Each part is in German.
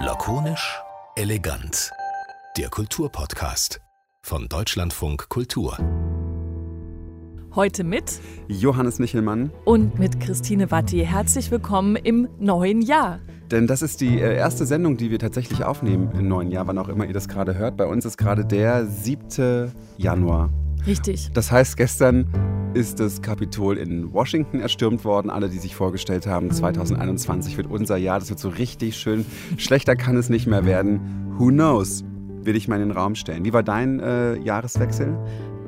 Lakonisch, elegant. Der Kulturpodcast von Deutschlandfunk Kultur. Heute mit Johannes Michelmann und mit Christine Watti. Herzlich willkommen im neuen Jahr. Denn das ist die äh, erste Sendung, die wir tatsächlich aufnehmen im neuen Jahr, wann auch immer ihr das gerade hört. Bei uns ist gerade der 7. Januar. Richtig. Das heißt, gestern ist das Kapitol in Washington erstürmt worden. Alle, die sich vorgestellt haben, 2021 wird unser Jahr. Das wird so richtig schön. Schlechter kann es nicht mehr werden. Who knows? Will ich mal in den Raum stellen. Wie war dein äh, Jahreswechsel?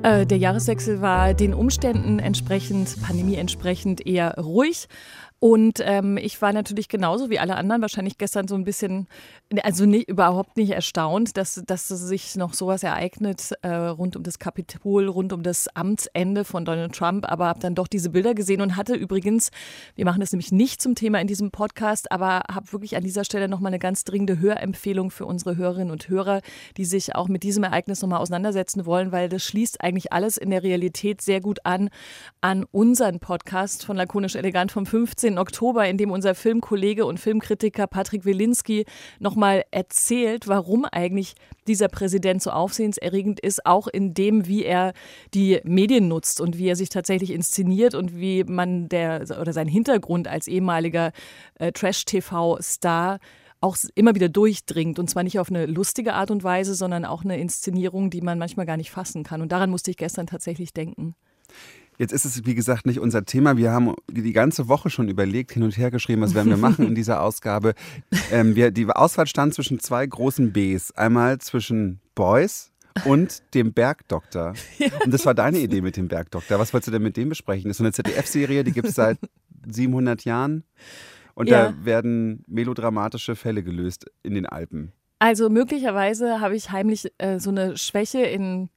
Äh, der Jahreswechsel war den Umständen entsprechend, Pandemie entsprechend eher ruhig. Und ähm, ich war natürlich genauso wie alle anderen wahrscheinlich gestern so ein bisschen, also nicht, überhaupt nicht erstaunt, dass, dass sich noch sowas ereignet äh, rund um das Kapitol, rund um das Amtsende von Donald Trump. Aber habe dann doch diese Bilder gesehen und hatte übrigens, wir machen das nämlich nicht zum Thema in diesem Podcast, aber habe wirklich an dieser Stelle nochmal eine ganz dringende Hörempfehlung für unsere Hörerinnen und Hörer, die sich auch mit diesem Ereignis nochmal auseinandersetzen wollen, weil das schließt eigentlich alles in der Realität sehr gut an, an unseren Podcast von Lakonisch Elegant vom 15. 15. Oktober, in dem unser Filmkollege und Filmkritiker Patrick Wilinski nochmal erzählt, warum eigentlich dieser Präsident so aufsehenserregend ist, auch in dem, wie er die Medien nutzt und wie er sich tatsächlich inszeniert und wie man der oder sein Hintergrund als ehemaliger äh, Trash-TV-Star auch immer wieder durchdringt. Und zwar nicht auf eine lustige Art und Weise, sondern auch eine Inszenierung, die man manchmal gar nicht fassen kann. Und daran musste ich gestern tatsächlich denken. Jetzt ist es, wie gesagt, nicht unser Thema. Wir haben die ganze Woche schon überlegt, hin und her geschrieben, was werden wir machen in dieser Ausgabe. Ähm, wir, die Auswahl stand zwischen zwei großen Bs. Einmal zwischen Boys und dem Bergdoktor. Und das war deine Idee mit dem Bergdoktor. Was wolltest du denn mit dem besprechen? Das ist so eine ZDF-Serie, die gibt es seit 700 Jahren. Und ja. da werden melodramatische Fälle gelöst in den Alpen. Also möglicherweise habe ich heimlich äh, so eine Schwäche in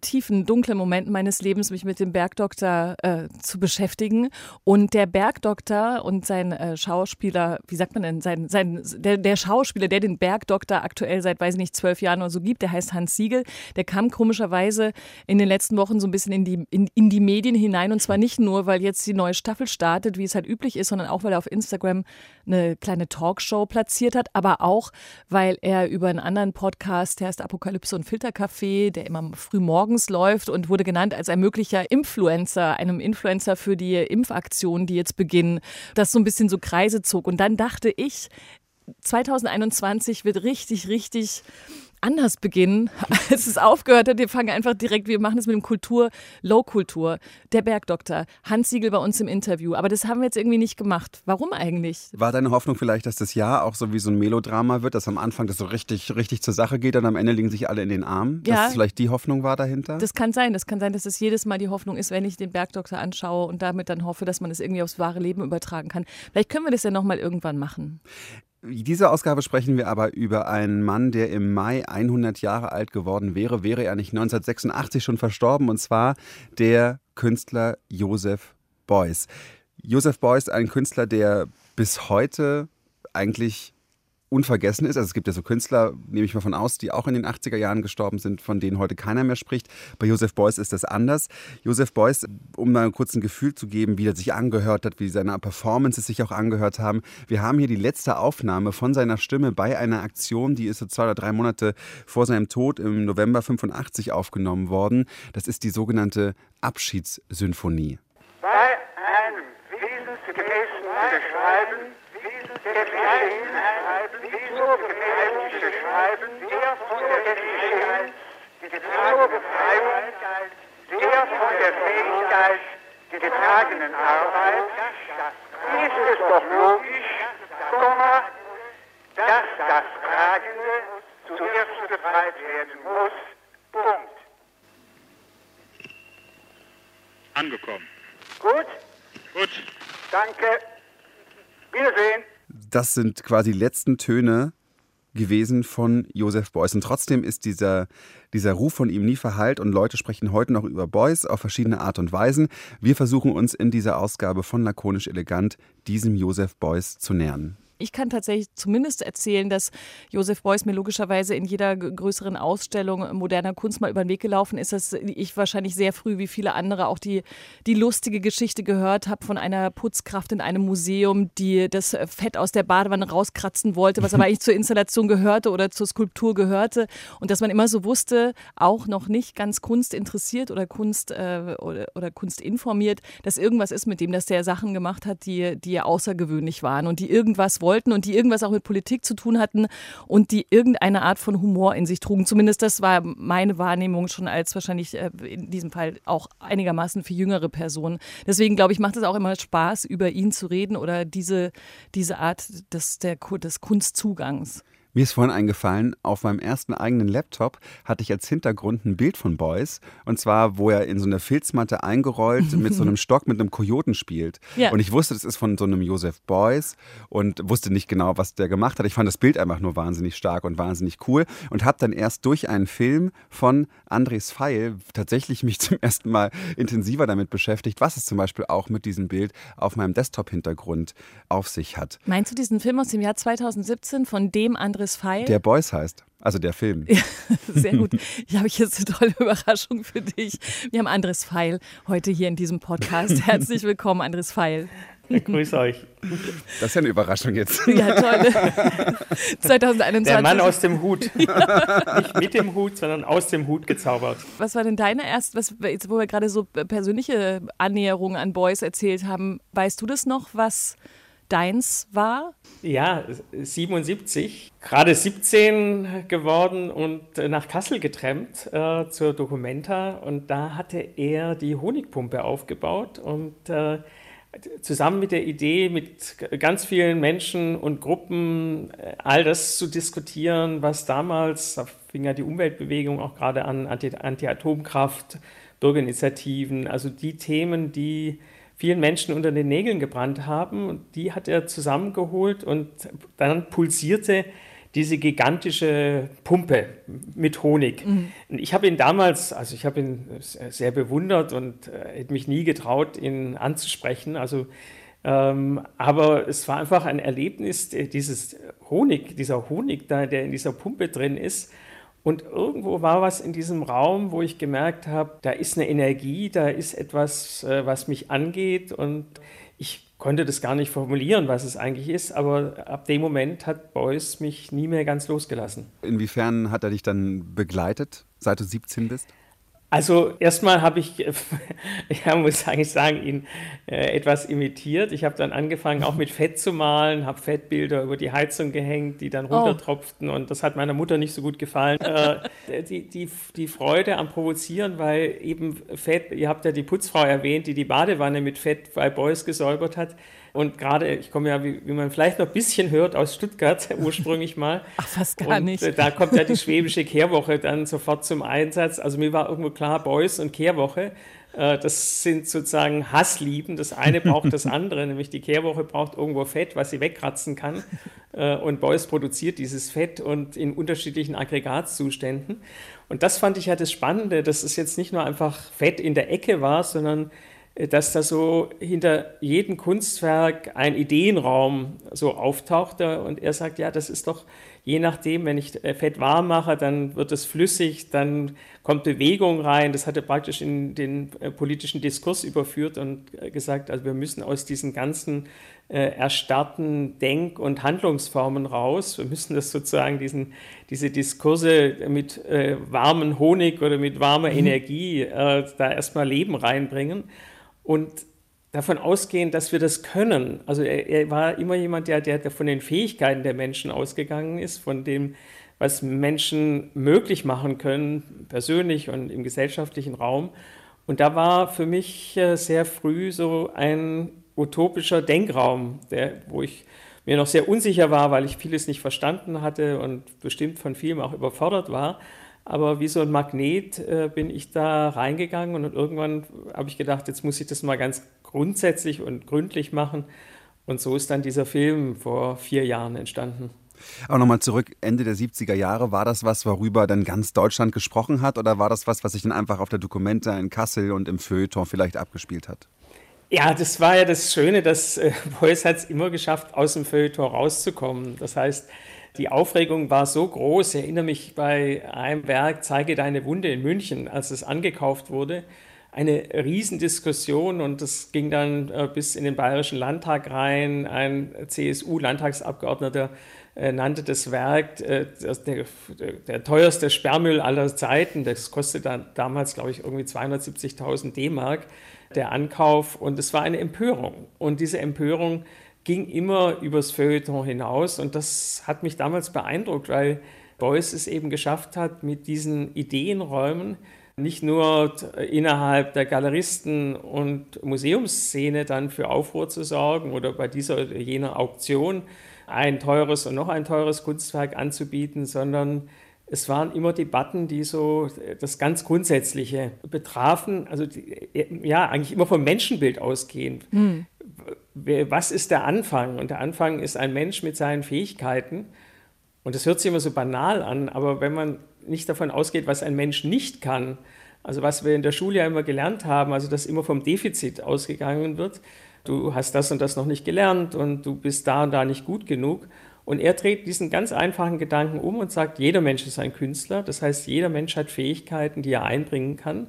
tiefen, dunklen Momenten meines Lebens, mich mit dem Bergdoktor äh, zu beschäftigen. Und der Bergdoktor und sein äh, Schauspieler, wie sagt man denn, sein, sein, der, der Schauspieler, der den Bergdoktor aktuell seit, weiß ich nicht, zwölf Jahren oder so gibt, der heißt Hans Siegel, der kam komischerweise in den letzten Wochen so ein bisschen in die, in, in die Medien hinein. Und zwar nicht nur, weil jetzt die neue Staffel startet, wie es halt üblich ist, sondern auch, weil er auf Instagram eine kleine Talkshow platziert hat, aber auch, weil er über einen anderen Podcast, der heißt Apokalypse und Filtercafé, der immer früh morgens läuft und wurde genannt als ein möglicher Influencer, einem Influencer für die Impfaktionen, die jetzt beginnen, das so ein bisschen so Kreise zog. Und dann dachte ich, 2021 wird richtig, richtig anders beginnen, als es aufgehört hat. Wir fangen einfach direkt, wir machen es mit dem Kultur, Low-Kultur. Der Bergdoktor, Hans Siegel bei uns im Interview. Aber das haben wir jetzt irgendwie nicht gemacht. Warum eigentlich? War deine Hoffnung vielleicht, dass das Jahr auch so wie so ein Melodrama wird, dass am Anfang das so richtig, richtig zur Sache geht und am Ende liegen sich alle in den Armen? Ja. Dass es vielleicht die Hoffnung war dahinter? Das kann sein. Das kann sein, dass es jedes Mal die Hoffnung ist, wenn ich den Bergdoktor anschaue und damit dann hoffe, dass man es irgendwie aufs wahre Leben übertragen kann. Vielleicht können wir das ja nochmal irgendwann machen. Diese Ausgabe sprechen wir aber über einen Mann, der im Mai 100 Jahre alt geworden wäre. Wäre er nicht 1986 schon verstorben? Und zwar der Künstler Josef Beuys. Josef Beuys, ein Künstler, der bis heute eigentlich unvergessen ist. Also es gibt ja so Künstler, nehme ich mal von aus, die auch in den 80er Jahren gestorben sind, von denen heute keiner mehr spricht. Bei Josef Beuys ist das anders. Josef Beuys, um mal kurz ein Gefühl zu geben, wie er sich angehört hat, wie seine Performances sich auch angehört haben. Wir haben hier die letzte Aufnahme von seiner Stimme bei einer Aktion, die ist so zwei oder drei Monate vor seinem Tod im November 85 aufgenommen worden. Das ist die sogenannte Abschiedssymphonie. Bei einem wesensgemäßen Beschreiben der Freiheit, so gefährliche Schreiben, der von der Fähigkeit, zur Befreiung, der von der Fähigkeit getragenen Arbeit, ist es doch logisch, dass das Tragende zuerst befreit werden muss. Punkt. Angekommen. Gut? Gut. Danke. Wiedersehen das sind quasi die letzten Töne gewesen von Josef Beuys. Und trotzdem ist dieser, dieser Ruf von ihm nie verheilt und Leute sprechen heute noch über Beuys auf verschiedene Art und Weisen. Wir versuchen uns in dieser Ausgabe von Lakonisch Elegant diesem Josef Beuys zu nähern. Ich kann tatsächlich zumindest erzählen, dass Josef Beuys mir logischerweise in jeder größeren Ausstellung moderner Kunst mal über den Weg gelaufen ist, dass ich wahrscheinlich sehr früh, wie viele andere, auch die, die lustige Geschichte gehört habe von einer Putzkraft in einem Museum, die das Fett aus der Badewanne rauskratzen wollte, was aber eigentlich zur Installation gehörte oder zur Skulptur gehörte. Und dass man immer so wusste, auch noch nicht ganz Kunst interessiert oder Kunst äh, oder, oder Kunst informiert, dass irgendwas ist mit dem, dass der Sachen gemacht hat, die, die außergewöhnlich waren und die irgendwas wollten und die irgendwas auch mit Politik zu tun hatten und die irgendeine Art von Humor in sich trugen. Zumindest das war meine Wahrnehmung schon als wahrscheinlich äh, in diesem Fall auch einigermaßen für jüngere Personen. Deswegen glaube ich, macht es auch immer Spaß, über ihn zu reden oder diese, diese Art des, der, des Kunstzugangs. Mir ist vorhin eingefallen, auf meinem ersten eigenen Laptop hatte ich als Hintergrund ein Bild von Beuys. Und zwar, wo er in so eine Filzmatte eingerollt mit so einem Stock mit einem Kojoten spielt. Ja. Und ich wusste, das ist von so einem Joseph Beuys und wusste nicht genau, was der gemacht hat. Ich fand das Bild einfach nur wahnsinnig stark und wahnsinnig cool und habe dann erst durch einen Film von Andres Feil tatsächlich mich zum ersten Mal intensiver damit beschäftigt, was es zum Beispiel auch mit diesem Bild auf meinem Desktop-Hintergrund auf sich hat. Meinst du diesen Film aus dem Jahr 2017 von dem Andres Andres Pfeil. Der Boys heißt. Also der Film. Ja, sehr gut. Ich habe jetzt eine tolle Überraschung für dich. Wir haben Andres Pfeil heute hier in diesem Podcast. Herzlich willkommen, Andres Pfeil. Ja, grüß euch. Das ist ja eine Überraschung jetzt. Ja, toll. 2021. Der Mann aus dem Hut. Nicht mit dem Hut, sondern aus dem Hut gezaubert. Was war denn deine erste, was, jetzt, wo wir gerade so persönliche Annäherungen an Boys erzählt haben, weißt du das noch, was deins war? Ja, 77, gerade 17 geworden und äh, nach Kassel getrennt äh, zur Documenta. Und da hatte er die Honigpumpe aufgebaut und äh, zusammen mit der Idee, mit ganz vielen Menschen und Gruppen äh, all das zu diskutieren, was damals, da fing ja die Umweltbewegung auch gerade an, Anti-Atomkraft, Bürgerinitiativen, also die Themen, die vielen Menschen unter den Nägeln gebrannt haben. Und die hat er zusammengeholt und dann pulsierte diese gigantische Pumpe mit Honig. Mhm. Ich habe ihn damals, also ich habe ihn sehr bewundert und äh, hätte mich nie getraut, ihn anzusprechen. Also, ähm, aber es war einfach ein Erlebnis, dieses Honig, dieser Honig da, der in dieser Pumpe drin ist, und irgendwo war was in diesem Raum, wo ich gemerkt habe, da ist eine Energie, da ist etwas, äh, was mich angeht. Und ich konnte das gar nicht formulieren, was es eigentlich ist. Aber ab dem Moment hat Beuys mich nie mehr ganz losgelassen. Inwiefern hat er dich dann begleitet, seit du 17 bist? Also erstmal habe ich, ja, muss eigentlich sagen, ihn äh, etwas imitiert. Ich habe dann angefangen, auch mit Fett zu malen, habe Fettbilder über die Heizung gehängt, die dann oh. runtertropften und das hat meiner Mutter nicht so gut gefallen. äh, die, die, die Freude am Provozieren, weil eben Fett, ihr habt ja die Putzfrau erwähnt, die die Badewanne mit Fett bei Beuys gesäubert hat. Und gerade, ich komme ja, wie, wie, man vielleicht noch ein bisschen hört, aus Stuttgart ursprünglich mal. Ach, fast gar und, nicht. Äh, da kommt ja die schwäbische Kehrwoche dann sofort zum Einsatz. Also mir war irgendwo klar, Beuys und Kehrwoche. Äh, das sind sozusagen Hasslieben. Das eine braucht das andere, nämlich die Kehrwoche braucht irgendwo Fett, was sie wegkratzen kann. Äh, und Beuys produziert dieses Fett und in unterschiedlichen Aggregatzuständen. Und das fand ich ja das Spannende, dass es jetzt nicht nur einfach Fett in der Ecke war, sondern dass da so hinter jedem Kunstwerk ein Ideenraum so auftauchte und er sagt, ja, das ist doch je nachdem, wenn ich äh, Fett warm mache, dann wird es flüssig, dann kommt Bewegung rein. Das hat er praktisch in den äh, politischen Diskurs überführt und äh, gesagt, also wir müssen aus diesen ganzen erstarrten Denk- und Handlungsformen raus. Wir müssen das sozusagen, diesen, diese Diskurse mit äh, warmen Honig oder mit warmer mhm. Energie äh, da erstmal Leben reinbringen und davon ausgehen, dass wir das können. Also er, er war immer jemand, der, der, von den Fähigkeiten der Menschen ausgegangen ist, von dem, was Menschen möglich machen können, persönlich und im gesellschaftlichen Raum. Und da war für mich äh, sehr früh so ein utopischer Denkraum, der, wo ich mir noch sehr unsicher war, weil ich vieles nicht verstanden hatte und bestimmt von vielem auch überfordert war. Aber wie so ein Magnet äh, bin ich da reingegangen und irgendwann habe ich gedacht, jetzt muss ich das mal ganz grundsätzlich und gründlich machen. Und so ist dann dieser Film vor vier Jahren entstanden. Aber nochmal zurück, Ende der 70er Jahre, war das was, worüber dann ganz Deutschland gesprochen hat oder war das was, was sich dann einfach auf der Dokumente in Kassel und im Feuilleton vielleicht abgespielt hat? Ja, das war ja das Schöne, dass äh, Beuys hat es immer geschafft, aus dem Feuilleton rauszukommen. Das heißt, die Aufregung war so groß. Ich erinnere mich bei einem Werk, Zeige deine Wunde in München, als es angekauft wurde, eine Riesendiskussion und das ging dann äh, bis in den Bayerischen Landtag rein. Ein CSU-Landtagsabgeordneter äh, nannte das Werk äh, der, der, teuerste Sperrmüll aller Zeiten. Das kostete dann damals, glaube ich, irgendwie 270.000 D-Mark, der Ankauf. Und es war eine Empörung. Und diese Empörung ging immer übers Feuilleton hinaus. Und das hat mich damals beeindruckt, weil Beuys es eben geschafft hat, mit diesen Ideenräumen nicht nur innerhalb der Galeristen- und Museumsszene dann für Aufruhr zu sorgen oder bei dieser oder jener Auktion ein teures und noch ein teures Kunstwerk anzubieten, sondern es waren immer Debatten, die so das ganz Grundsätzliche betrafen, also die, ja, eigentlich immer vom Menschenbild ausgehend. Hm. Was ist der Anfang? Und der Anfang ist ein Mensch mit seinen Fähigkeiten. Und das hört sich immer so banal an, aber wenn man nicht davon ausgeht, was ein Mensch nicht kann, also was wir in der Schule ja immer gelernt haben, also dass immer vom Defizit ausgegangen wird, du hast das und das noch nicht gelernt und du bist da und da nicht gut genug. Und er dreht diesen ganz einfachen Gedanken um und sagt, jeder Mensch ist ein Künstler, das heißt, jeder Mensch hat Fähigkeiten, die er einbringen kann.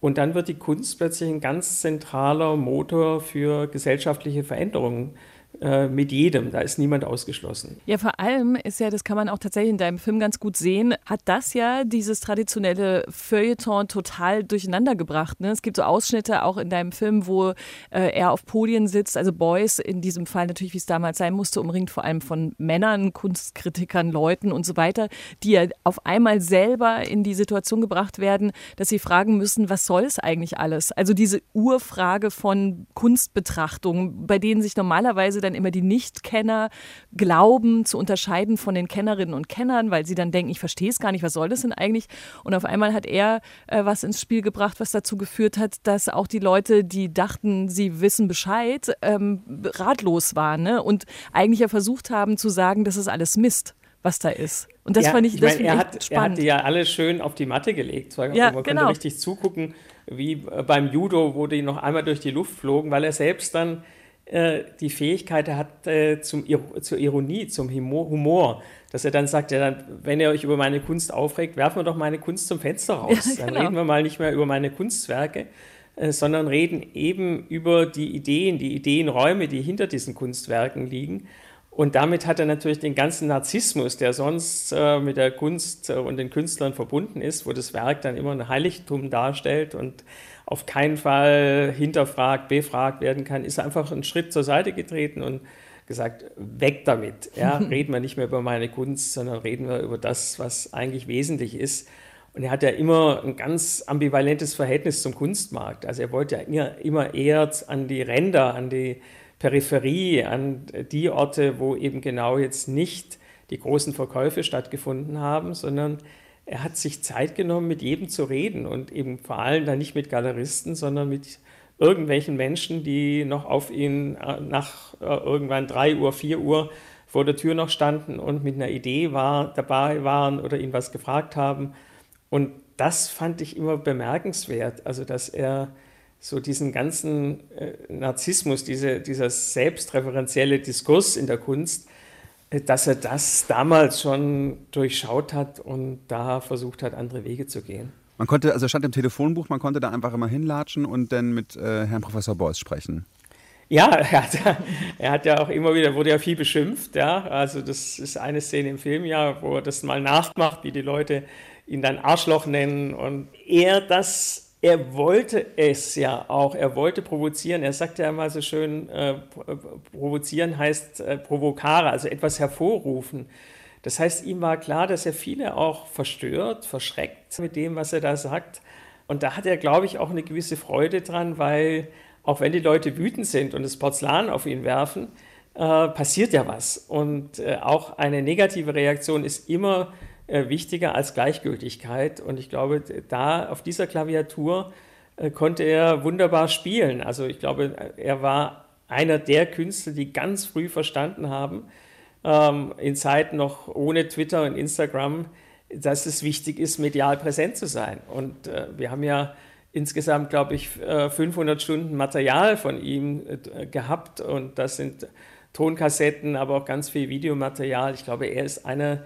Und dann wird die Kunst plötzlich ein ganz zentraler Motor für gesellschaftliche Veränderungen mit jedem, da ist niemand ausgeschlossen. Ja, vor allem ist ja, das kann man auch tatsächlich in deinem Film ganz gut sehen, hat das ja dieses traditionelle Feuilleton total durcheinander gebracht. Ne? Es gibt so Ausschnitte auch in deinem Film, wo äh, er auf Podien sitzt, also Boys in diesem Fall natürlich, wie es damals sein musste, umringt vor allem von Männern, Kunstkritikern, Leuten und so weiter, die ja auf einmal selber in die Situation gebracht werden, dass sie fragen müssen, was soll es eigentlich alles? Also diese Urfrage von Kunstbetrachtung, bei denen sich normalerweise dann immer die Nichtkenner glauben zu unterscheiden von den Kennerinnen und Kennern, weil sie dann denken, ich verstehe es gar nicht, was soll das denn eigentlich? Und auf einmal hat er äh, was ins Spiel gebracht, was dazu geführt hat, dass auch die Leute, die dachten, sie wissen Bescheid, ähm, ratlos waren ne? und eigentlich ja versucht haben zu sagen, das ist alles Mist was da ist. Und das ja, fand ich, das ich mein, er, hat, er hat die ja alle schön auf die Matte gelegt. Man ja, konnte genau. richtig zugucken, wie beim Judo, wo die noch einmal durch die Luft flogen, weil er selbst dann äh, die Fähigkeit hat äh, zum, zur Ironie, zum Humor, dass er dann sagt, ja, dann, wenn ihr euch über meine Kunst aufregt, werfen wir doch meine Kunst zum Fenster raus. Ja, genau. Dann reden wir mal nicht mehr über meine Kunstwerke, äh, sondern reden eben über die Ideen, die Ideenräume, die hinter diesen Kunstwerken liegen. Und damit hat er natürlich den ganzen Narzissmus, der sonst äh, mit der Kunst äh, und den Künstlern verbunden ist, wo das Werk dann immer ein Heiligtum darstellt und auf keinen Fall hinterfragt, befragt werden kann, ist einfach einen Schritt zur Seite getreten und gesagt, weg damit. Ja, reden wir nicht mehr über meine Kunst, sondern reden wir über das, was eigentlich wesentlich ist. Und er hat ja immer ein ganz ambivalentes Verhältnis zum Kunstmarkt. Also er wollte ja immer eher an die Ränder, an die Peripherie, an die Orte, wo eben genau jetzt nicht die großen Verkäufe stattgefunden haben, sondern er hat sich Zeit genommen, mit jedem zu reden und eben vor allem dann nicht mit Galeristen, sondern mit irgendwelchen Menschen, die noch auf ihn äh, nach äh, irgendwann 3 Uhr, 4 Uhr vor der Tür noch standen und mit einer Idee war, dabei waren oder ihn was gefragt haben. Und das fand ich immer bemerkenswert, also dass er so diesen ganzen äh, Narzissmus, diese, dieser selbstreferenzielle Diskurs in der Kunst dass er das damals schon durchschaut hat und da versucht hat, andere Wege zu gehen. Man konnte, also stand im Telefonbuch, man konnte da einfach immer hinlatschen und dann mit äh, Herrn Professor Beuys sprechen. Ja, er hat, er hat, ja auch immer wieder, wurde ja viel beschimpft, ja. Also das ist eine Szene im Film ja, wo er das mal nachmacht, wie die Leute ihn dann Arschloch nennen und er das er wollte es ja auch, er wollte provozieren. Er sagt ja immer so schön, äh, provozieren heißt äh, provokare, also etwas hervorrufen. Das heißt, ihm war klar, dass er viele auch verstört, verschreckt mit dem, was er da sagt. Und da hat er, glaube ich, auch eine gewisse Freude dran, weil auch wenn die Leute wütend sind und das Porzellan auf ihn werfen, äh, passiert ja was. Und äh, auch eine negative Reaktion ist immer äh, wichtiger als Gleichgültigkeit. Und ich glaube, da auf dieser Klaviatur äh, konnte er wunderbar spielen. Also ich glaube, er war einer der Künstler, die ganz früh verstanden haben, ähm, in Zeiten noch ohne Twitter und Instagram, dass es wichtig ist, medial präsent zu sein. Und äh, wir haben ja insgesamt, glaube ich, 500 Stunden Material von ihm gehabt und das sind Tonkassetten, aber auch ganz viel Videomaterial. Ich glaube, er ist einer der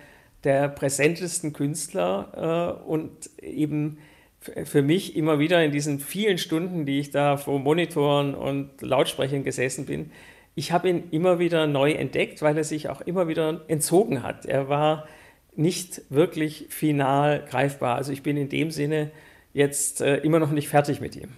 präsentesten Künstler äh, und eben für mich immer wieder in diesen vielen Stunden, die ich da vor Monitoren und Lautsprechern gesessen bin, ich habe ihn immer wieder neu entdeckt, weil er sich auch immer wieder entzogen hat. Er war nicht wirklich final greifbar. Also ich bin in dem Sinne jetzt äh, immer noch nicht fertig mit ihm.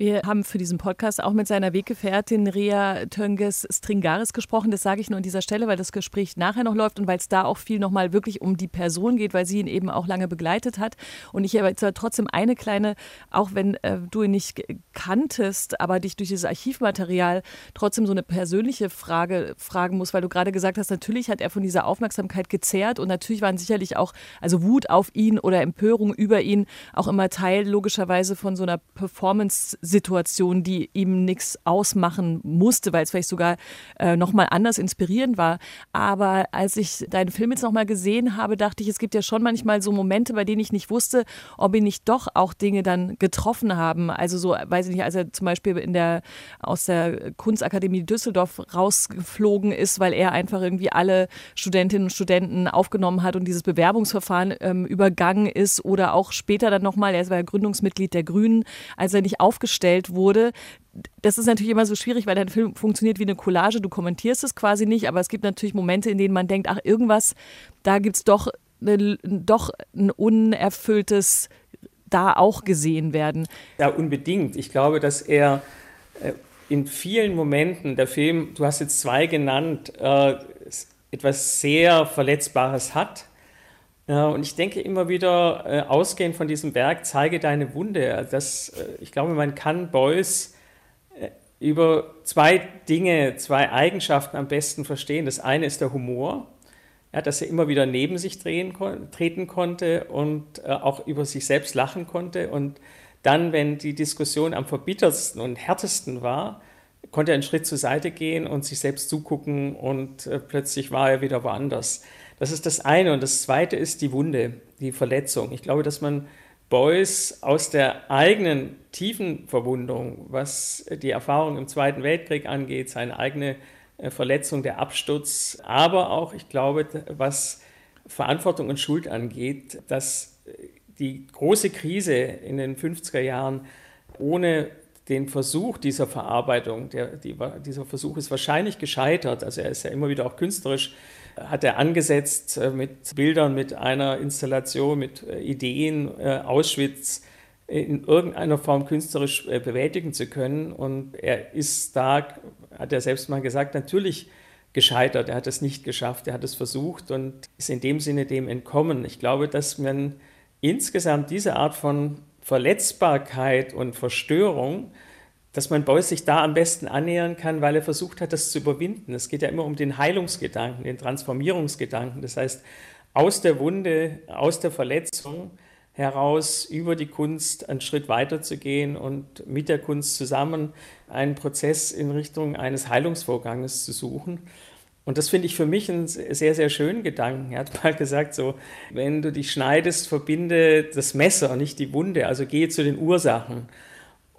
Wir haben für diesen Podcast auch mit seiner Weggefährtin Rea Tönges Stringaris gesprochen. Das sage ich nur an dieser Stelle, weil das Gespräch nachher noch läuft und weil es da auch viel nochmal wirklich um die Person geht, weil sie ihn eben auch lange begleitet hat. Und ich aber trotzdem eine kleine, auch wenn äh, du ihn nicht kanntest, aber dich durch dieses Archivmaterial trotzdem so eine persönliche Frage fragen muss, weil du gerade gesagt hast, natürlich hat er von dieser Aufmerksamkeit gezehrt und natürlich waren sicherlich auch, also Wut auf ihn oder Empörung über ihn auch immer Teil logischerweise von so einer Performance- Situation, die ihm nichts ausmachen musste, weil es vielleicht sogar äh, nochmal anders inspirierend war. Aber als ich deinen Film jetzt nochmal gesehen habe, dachte ich, es gibt ja schon manchmal so Momente, bei denen ich nicht wusste, ob ihn nicht doch auch Dinge dann getroffen haben. Also so, weiß ich nicht, als er zum Beispiel in der, aus der Kunstakademie Düsseldorf rausgeflogen ist, weil er einfach irgendwie alle Studentinnen und Studenten aufgenommen hat und dieses Bewerbungsverfahren ähm, übergangen ist oder auch später dann nochmal, er war ja Gründungsmitglied der Grünen, als er nicht aufgestellt dargestellt wurde. Das ist natürlich immer so schwierig, weil dein Film funktioniert wie eine Collage. Du kommentierst es quasi nicht, aber es gibt natürlich Momente, in denen man denkt, ach, irgendwas, da gibt es doch, doch ein unerfülltes da auch gesehen werden. Ja, unbedingt. Ich glaube, dass er äh, in vielen Momenten, der Film, du hast jetzt zwei genannt, äh, etwas sehr Verletzbares hat. Und ich denke immer wieder, äh, ausgehend von diesem Werk, zeige deine Wunde. Das, äh, ich glaube, man kann Beuys äh, über zwei Dinge, zwei Eigenschaften am besten verstehen. Das eine ist der Humor, ja, dass er immer wieder neben sich drehen, treten konnte und auch über sich selbst lachen konnte. Und dann, wenn die Diskussion am verbittertsten und härtesten war, konnte er einen Schritt zur Seite gehen und sich selbst zugucken und plötzlich war er wieder woanders. Das ist das eine. Und das zweite ist die Wunde, die Verletzung. Ich glaube, dass man Beuys aus der eigenen tiefen Verwundung, was die Erfahrung im Zweiten Weltkrieg angeht, seine eigene äh, Verletzung, der Absturz, aber auch, ich glaube, was Verantwortung und Schuld angeht, dass die große Krise in den 50er Jahren ohne den Versuch dieser Verarbeitung, der, die, dieser Versuch ist wahrscheinlich gescheitert, also er ist ja immer wieder auch künstlerisch hat er angesetzt äh, mit Bildern, mit einer Installation, mit äh, Ideen, äh, Auschwitz in irgendeiner Form künstlerisch bewältigen zu können. Und er ist da, hat er selbst mal gesagt, natürlich gescheitert. Er hat es nicht geschafft, er hat es versucht und ist in dem Sinne dem entkommen. Ich glaube, dass man insgesamt diese Art von Verletzbarkeit und Verstörung dass man Beuys sich da am besten annähern kann, weil er versucht hat, das zu überwinden. Es geht ja immer um den Heilungsgedanken, den Transformierungsgedanken. Das heißt, aus der Wunde, aus der Verletzung heraus über die Kunst einen Schritt weiter zu gehen und mit der Kunst zusammen einen Prozess in Richtung eines Heilungsvorganges zu suchen. Und das finde ich für mich einen sehr, sehr schönen Gedanken. Er hat mal gesagt, so, wenn du dich schneidest, verbinde das Messer, nicht die Wunde, also gehe zu den Ursachen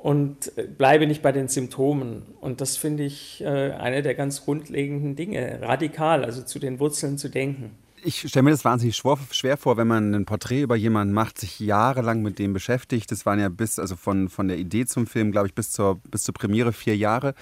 und äh, bleibe nicht bei den Symptomen. Und das finde ich äh, eine der ganz grundlegenden Dinge, radikal, also zu den Wurzeln zu denken. Ich stelle mir das wahnsinnig schwer vor, wenn man ein Porträt über jemanden macht, sich jahrelang mit dem beschäftigt. Das waren ja bis, also von, von der Idee zum Film, glaube ich, bis zur, bis zur Premiere vier Jahre.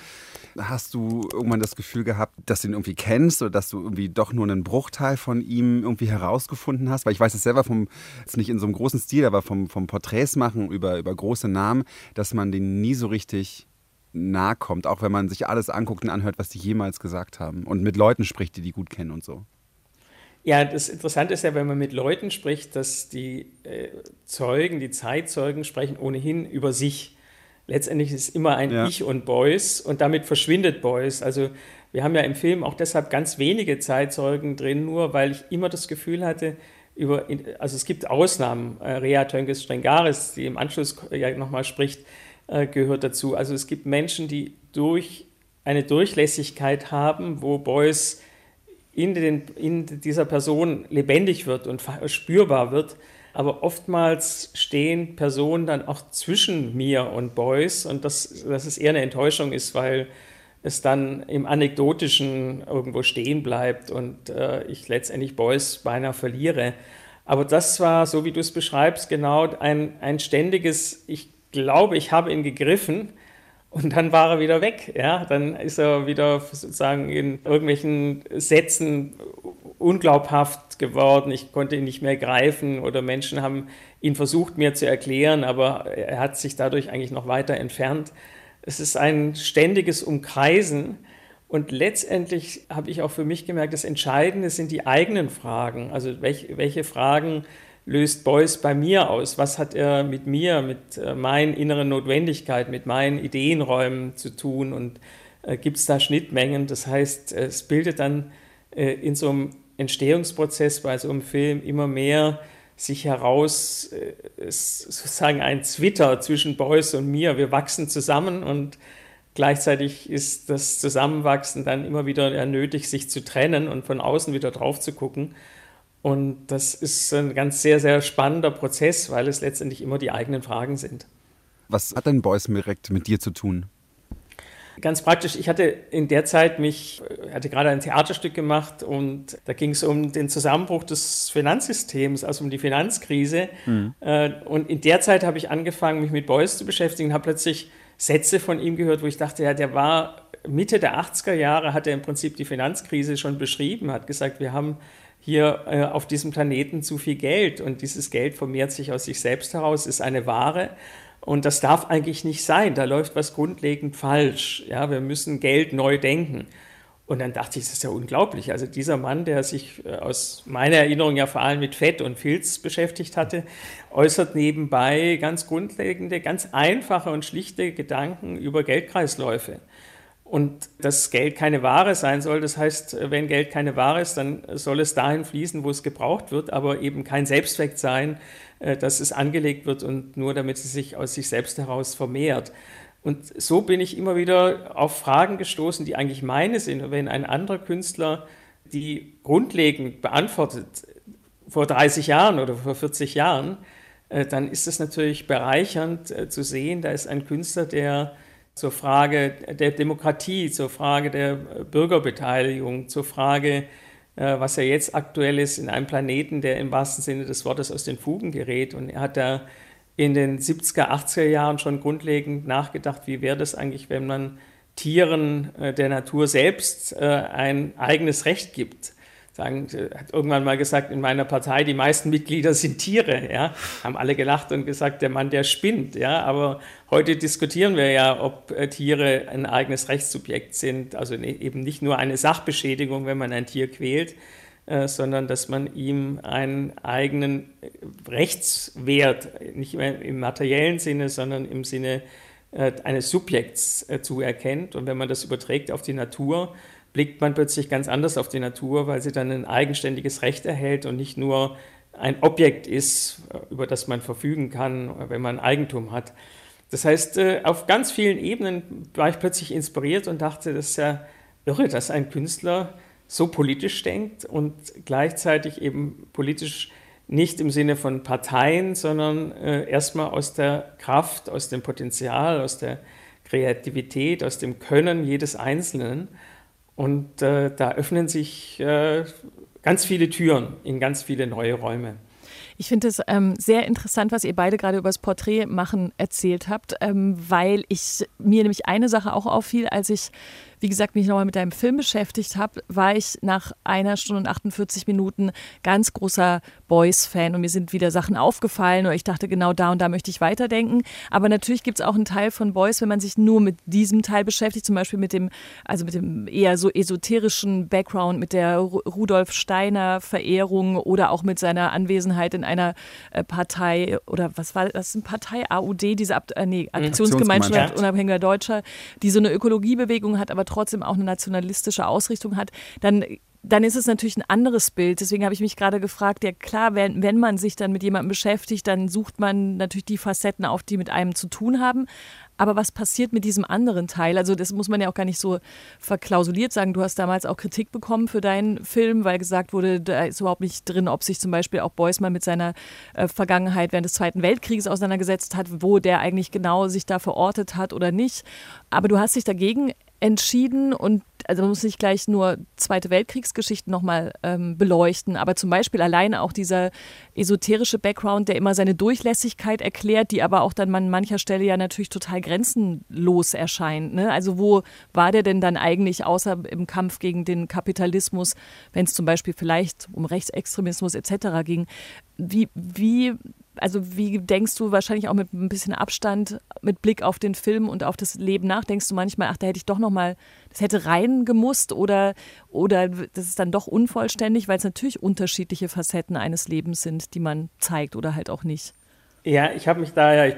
Hast du irgendwann das Gefühl gehabt, dass du ihn irgendwie kennst oder dass du irgendwie doch nur einen Bruchteil von ihm irgendwie herausgefunden hast? Weil ich weiß es selber vom, jetzt nicht in so einem großen Stil, aber vom, vom Porträts machen über, über große Namen, dass man den nie so richtig nahe kommt, auch wenn man sich alles anguckt und anhört, was die jemals gesagt haben und mit Leuten spricht, die die gut kennen und so. Ja, das Interessante ist ja, wenn man mit Leuten spricht, dass die äh, Zeugen, die Zeitzeugen sprechen ohnehin über sich. Letztendlich ist es immer ein ja. Ich und Beuys und damit verschwindet Beuys. Also wir haben ja im Film auch deshalb ganz wenige Zeitzeugen drin, nur weil ich immer das Gefühl hatte, über, also es gibt Ausnahmen, äh, Rea Tönges Strengaris, die im Anschluss ja nochmal spricht, äh, gehört dazu. Also es gibt Menschen, die durch eine Durchlässigkeit haben, wo Beuys in, den, in dieser Person lebendig wird und spürbar wird. Aber oftmals stehen Personen dann auch zwischen mir und Beuys und das, dass es eher eine Enttäuschung ist, weil es dann im Anekdotischen irgendwo stehen bleibt und äh, ich letztendlich Beuys beinahe verliere. Aber das war, so wie du es beschreibst, genau ein, ein ständiges, ich glaube, ich habe ihn gegriffen und dann war er wieder weg. Ja? Dann ist er wieder sozusagen in irgendwelchen Sätzen unglaubhaft geworden. Ich konnte ihn nicht mehr greifen oder Menschen haben ihn versucht mir zu erklären, aber er hat sich dadurch eigentlich noch weiter entfernt. Es ist ein ständiges Umkreisen und letztendlich habe ich auch für mich gemerkt, das Entscheidende sind die eigenen Fragen. Also welche, welche Fragen löst Beuys bei mir aus? Was hat er mit mir, mit äh, meinen inneren Notwendigkeiten, mit meinen Ideenräumen zu tun? Und äh, gibt es da Schnittmengen? Das heißt, es bildet dann äh, in so einem Entstehungsprozess bei so einem Film immer mehr sich heraus, äh, sozusagen ein Twitter zwischen Beuys und mir. Wir wachsen zusammen und gleichzeitig ist das Zusammenwachsen dann immer wieder nötig, sich zu trennen und von außen wieder drauf zu gucken. Und das ist ein ganz sehr, sehr spannender Prozess, weil es letztendlich immer die eigenen Fragen sind. Was hat denn Beuys direkt mit dir zu tun? Ganz praktisch, ich hatte in der Zeit mich, hatte gerade ein Theaterstück gemacht und da ging es um den Zusammenbruch des Finanzsystems, also um die Finanzkrise. Mhm. Und in der Zeit habe ich angefangen, mich mit Beuys zu beschäftigen, habe plötzlich Sätze von ihm gehört, wo ich dachte, ja, der war Mitte der 80er Jahre, hat er im Prinzip die Finanzkrise schon beschrieben, hat gesagt, wir haben hier äh, auf diesem Planeten zu viel Geld und dieses Geld vermehrt sich aus sich selbst heraus, ist eine Ware und das darf eigentlich nicht sein. Da läuft was grundlegend falsch. Ja, wir müssen Geld neu denken. Und dann dachte ich, das ist ja unglaublich. Also dieser Mann, der sich äh, aus meiner Erinnerung ja vor allem mit Fett und Filz beschäftigt hatte, äußert nebenbei ganz grundlegende, ganz einfache und schlichte Gedanken über Geldkreisläufe. Und dass Geld keine Ware sein soll, das heißt, wenn Geld keine Ware ist, dann soll es dahin fließen, wo es gebraucht wird, aber eben kein Selbstzweck sein, äh, dass es angelegt wird und nur damit es sich aus sich selbst heraus vermehrt. Und so bin ich immer wieder auf Fragen gestoßen, die eigentlich meine sind. wenn ein anderer Künstler die grundlegend beantwortet, vor 30 Jahren oder vor 40 Jahren, äh, dann ist es natürlich bereichernd äh, zu sehen, da ist ein Künstler, der zur Frage der Demokratie, zur Frage der Bürgerbeteiligung, zur Frage, äh, was ja jetzt aktuell ist, in einem Planeten, der im wahrsten Sinne des Wortes aus den Fugen gerät. Und er hat da in den 70er, 80er Jahren schon grundlegend nachgedacht, wie wäre das eigentlich, wenn man Tieren äh, der Natur selbst äh, ein eigenes Recht gibt sagen, hat irgendwann mal gesagt, in meiner Partei, die meisten Mitglieder sind Tiere, ja, haben alle gelacht und gesagt, der Mann, der spinnt, ja, aber heute diskutieren wir ja, ob äh, Tiere ein eigenes Rechtssubjekt sind, also ne, eben nicht nur eine Sachbeschädigung, wenn man ein Tier quält, äh, sondern dass man ihm einen eigenen äh, Rechtswert, nicht mehr im materiellen Sinne, sondern im Sinne äh, eines Subjekts äh, zuerkennt. Und wenn man das überträgt auf die Natur, blickt man plötzlich ganz anders auf die Natur, weil sie dann ein eigenständiges Recht erhält und nicht nur ein Objekt ist, über das man verfügen kann, wenn man Eigentum hat. Das heißt, äh, auf ganz vielen Ebenen war ich plötzlich inspiriert und dachte, das ist ja irre, dass ein Künstler so politisch denkt und gleichzeitig eben politisch nicht im Sinne von Parteien, sondern äh, erstmal aus der Kraft, aus dem Potenzial, aus der Kreativität, aus dem Können jedes Einzelnen und äh, da öffnen sich äh, ganz viele Türen in ganz viele neue Räume. Ich finde es ähm, sehr interessant, was ihr beide gerade über das Porträt machen erzählt habt, ähm, weil ich mir nämlich eine Sache auch auffiel, als ich wie gesagt, mich nochmal mit deinem Film beschäftigt habe, war ich nach einer Stunde und 48 Minuten ganz großer Boys-Fan und mir sind wieder Sachen aufgefallen oder ich dachte, genau da und da möchte ich weiterdenken. Aber natürlich gibt es auch einen Teil von Boys, wenn man sich nur mit diesem Teil beschäftigt, zum Beispiel mit dem, also mit dem eher so esoterischen Background, mit der Rudolf Steiner Verehrung oder auch mit seiner Anwesenheit in einer äh, Partei oder was war das, eine Partei, AUD, diese Ab äh, nee, mhm. Aktionsgemeinschaft unabhängiger Deutscher, die so eine Ökologiebewegung hat, aber trotzdem auch eine nationalistische Ausrichtung hat, dann dann ist es natürlich ein anderes Bild. Deswegen habe ich mich gerade gefragt, ja klar, wenn, wenn man sich dann mit jemandem beschäftigt, dann sucht man natürlich die Facetten auf, die mit einem zu tun haben. Aber was passiert mit diesem anderen Teil? Also das muss man ja auch gar nicht so verklausuliert sagen. Du hast damals auch Kritik bekommen für deinen Film, weil gesagt wurde, da ist überhaupt nicht drin, ob sich zum Beispiel auch Beuys mal mit seiner äh, Vergangenheit während des Zweiten Weltkrieges auseinandergesetzt hat, wo der eigentlich genau sich da verortet hat oder nicht. Aber du hast dich dagegen entschieden und also man muss nicht gleich nur Zweite Weltkriegsgeschichten nochmal ähm, beleuchten, aber zum Beispiel alleine auch dieser esoterische Background, der immer seine Durchlässigkeit erklärt, die aber auch dann an mancher Stelle ja natürlich total grenzenlos erscheint. Ne? Also wo war der denn dann eigentlich außer im Kampf gegen den Kapitalismus, wenn es zum Beispiel vielleicht um Rechtsextremismus etc. ging? Wie, wie also wie denkst du wahrscheinlich auch mit ein bisschen Abstand, mit Blick auf den Film und auf das Leben nach, denkst du manchmal, ach, da hätte ich doch noch mal, das hätte reingemusst oder, oder das ist dann doch unvollständig, weil es natürlich unterschiedliche Facetten eines Lebens sind, die man zeigt oder halt auch nicht. Ja, ich habe mich da ja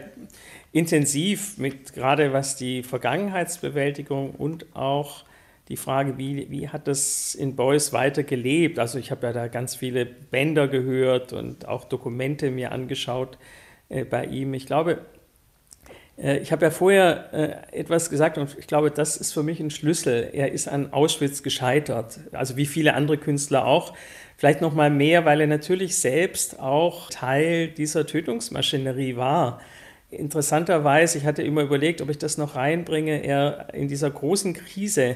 intensiv mit, gerade was die Vergangenheitsbewältigung und auch die Frage, wie, wie hat das in Beuys weiter gelebt? Also ich habe ja da ganz viele Bänder gehört und auch Dokumente mir angeschaut äh, bei ihm. Ich glaube, ich habe ja vorher äh, etwas gesagt und ich glaube, das ist für mich ein Schlüssel. Er ist an Auschwitz gescheitert, also wie viele andere Künstler auch. Vielleicht noch mal mehr, weil er natürlich selbst auch Teil dieser Tötungsmaschinerie war. Interessanterweise, ich hatte immer überlegt, ob ich das noch reinbringe, er in dieser großen Krise